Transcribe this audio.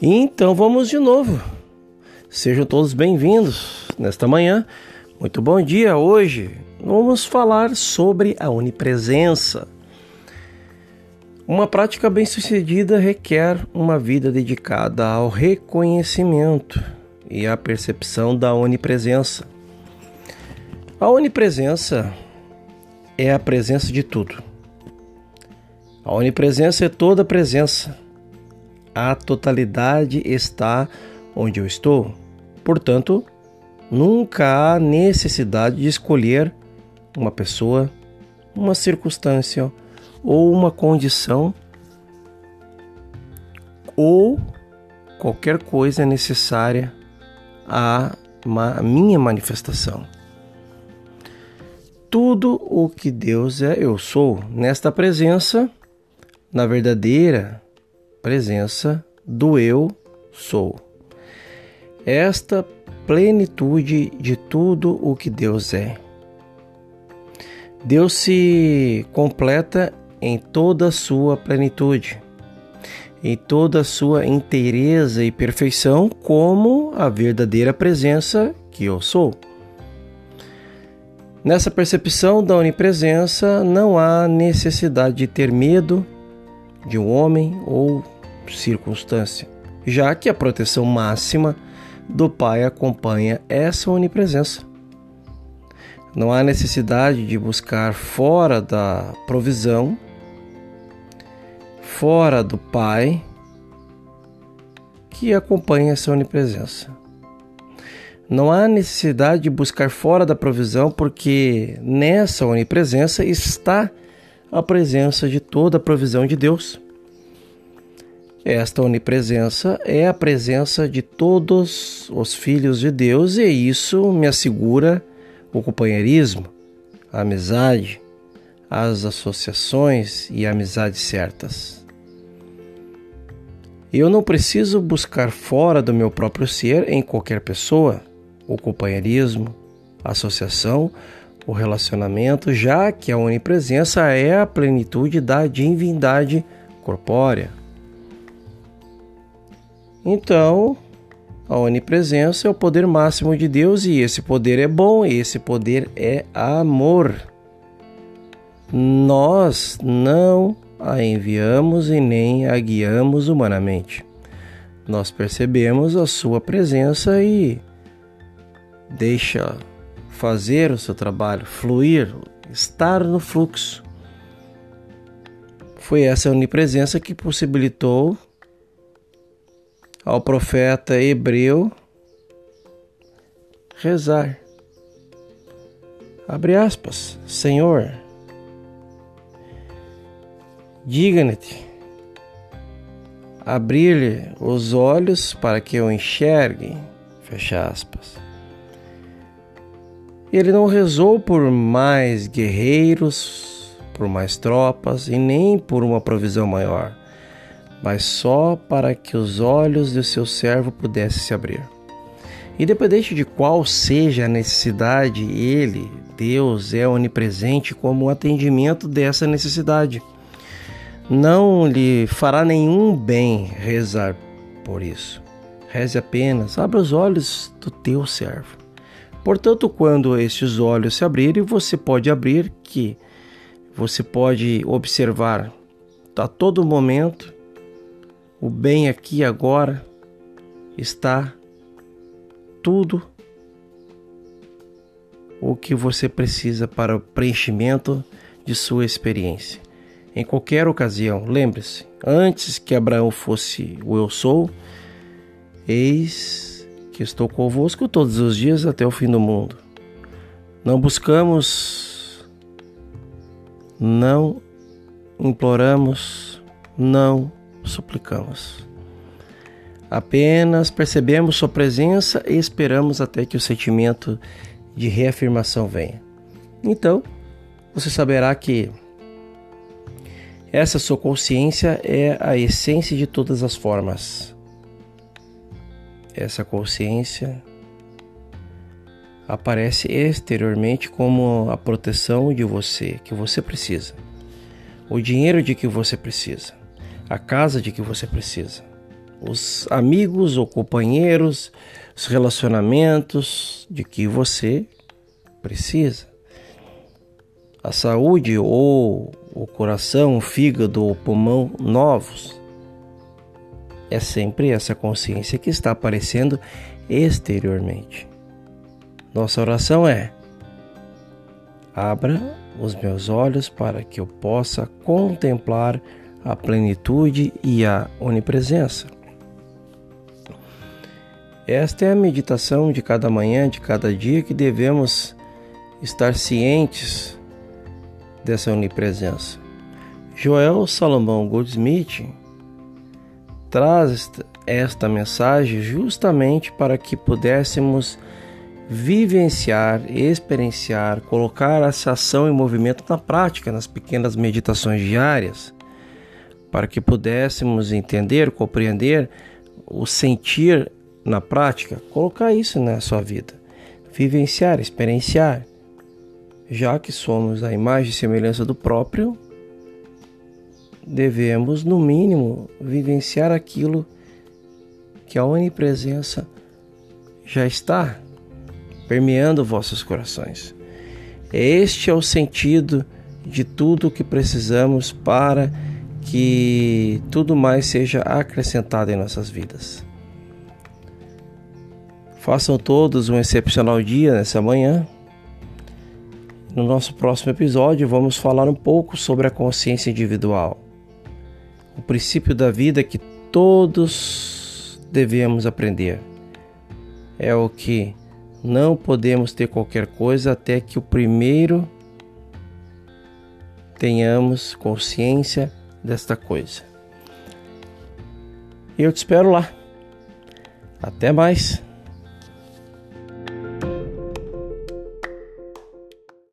Então vamos de novo. Sejam todos bem-vindos nesta manhã. Muito bom dia. Hoje vamos falar sobre a onipresença. Uma prática bem-sucedida requer uma vida dedicada ao reconhecimento e à percepção da onipresença. A onipresença é a presença de tudo. A onipresença é toda presença a totalidade está onde eu estou. Portanto, nunca há necessidade de escolher uma pessoa, uma circunstância ou uma condição ou qualquer coisa necessária à minha manifestação. Tudo o que Deus é, eu sou. Nesta presença, na verdadeira presença do eu sou. Esta plenitude de tudo o que Deus é. Deus se completa em toda a sua plenitude, em toda a sua inteireza e perfeição, como a verdadeira presença que eu sou. Nessa percepção da onipresença, não há necessidade de ter medo de um homem ou circunstância, já que a proteção máxima do Pai acompanha essa onipresença. Não há necessidade de buscar fora da provisão, fora do Pai, que acompanha essa onipresença. Não há necessidade de buscar fora da provisão, porque nessa onipresença está presença de toda a provisão de Deus. Esta onipresença é a presença de todos os filhos de Deus e isso me assegura o companheirismo, a amizade, as associações e amizades certas. Eu não preciso buscar fora do meu próprio ser em qualquer pessoa o companheirismo, a associação, o relacionamento, já que a onipresença é a plenitude da divindade corpórea. Então, a onipresença é o poder máximo de Deus e esse poder é bom, esse poder é amor. Nós não a enviamos e nem a guiamos humanamente. Nós percebemos a sua presença e deixa fazer o seu trabalho, fluir, estar no fluxo. Foi essa onipresença que possibilitou ao profeta hebreu rezar. Abre aspas, Senhor, diga-te abrir-lhe os olhos para que eu enxergue, fecha aspas. Ele não rezou por mais guerreiros, por mais tropas e nem por uma provisão maior mas só para que os olhos do seu servo pudessem se abrir. Independente de qual seja a necessidade, Ele, Deus, é onipresente como o atendimento dessa necessidade. Não lhe fará nenhum bem rezar por isso. Reze apenas, abra os olhos do teu servo. Portanto, quando estes olhos se abrirem, você pode abrir que você pode observar a todo momento o bem aqui agora está tudo o que você precisa para o preenchimento de sua experiência. Em qualquer ocasião, lembre-se, antes que Abraão fosse o eu sou, eis que estou convosco todos os dias até o fim do mundo. Não buscamos, não imploramos, não suplicamos. Apenas percebemos Sua presença e esperamos até que o sentimento de reafirmação venha. Então, você saberá que essa sua consciência é a essência de todas as formas. Essa consciência aparece exteriormente como a proteção de você que você precisa, o dinheiro de que você precisa, a casa de que você precisa, os amigos ou companheiros, os relacionamentos de que você precisa. A saúde ou o coração, o fígado ou pulmão novos. É sempre essa consciência que está aparecendo exteriormente. Nossa oração é: abra os meus olhos para que eu possa contemplar a plenitude e a onipresença. Esta é a meditação de cada manhã, de cada dia que devemos estar cientes dessa onipresença. Joel Salomão Goldsmith traz esta mensagem justamente para que pudéssemos vivenciar, experienciar, colocar essa ação em movimento na prática, nas pequenas meditações diárias, para que pudéssemos entender, compreender o sentir na prática, colocar isso na sua vida, vivenciar, experienciar. Já que somos a imagem e semelhança do próprio, devemos, no mínimo, vivenciar aquilo que a onipresença já está permeando vossos corações. Este é o sentido de tudo o que precisamos para que tudo mais seja acrescentado em nossas vidas. Façam todos um excepcional dia nessa manhã. No nosso próximo episódio, vamos falar um pouco sobre a consciência individual, o princípio da vida que todos devemos aprender. É o que não podemos ter qualquer coisa até que o primeiro tenhamos consciência desta coisa. Eu te espero lá. Até mais.